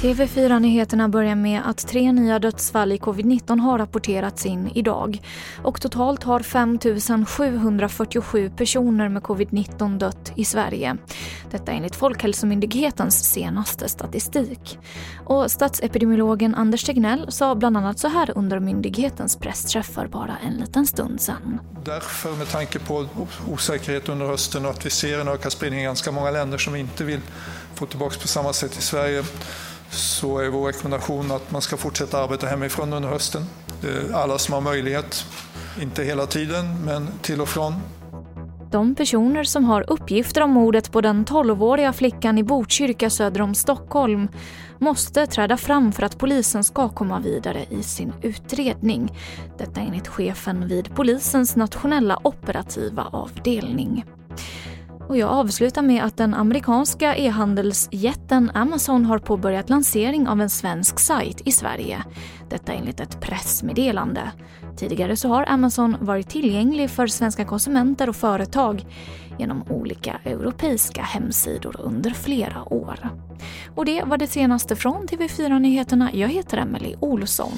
TV4-nyheterna börjar med att tre nya dödsfall i covid-19 har rapporterats in idag. Och totalt har 5 747 personer med covid-19 dött i Sverige. Detta enligt Folkhälsomyndighetens senaste statistik. Och statsepidemiologen Anders Tegnell sa bland annat så här under myndighetens pressträff för bara en liten stund sedan. Därför, med tanke på osäkerhet under hösten och att vi ser en ökad spridning i ganska många länder som vi inte vill få tillbaka på samma sätt i Sverige, så är vår rekommendation att man ska fortsätta arbeta hemifrån under hösten. Alla som har möjlighet, inte hela tiden, men till och från. De personer som har uppgifter om mordet på den 12-åriga flickan i Botkyrka söder om Stockholm måste träda fram för att polisen ska komma vidare i sin utredning. Detta enligt chefen vid polisens nationella operativa avdelning. Och jag avslutar med att den amerikanska e-handelsjätten Amazon har påbörjat lansering av en svensk sajt i Sverige. Detta enligt ett pressmeddelande. Tidigare så har Amazon varit tillgänglig för svenska konsumenter och företag genom olika europeiska hemsidor under flera år. Och det var det senaste från TV4 Nyheterna. Jag heter Emily Olsson.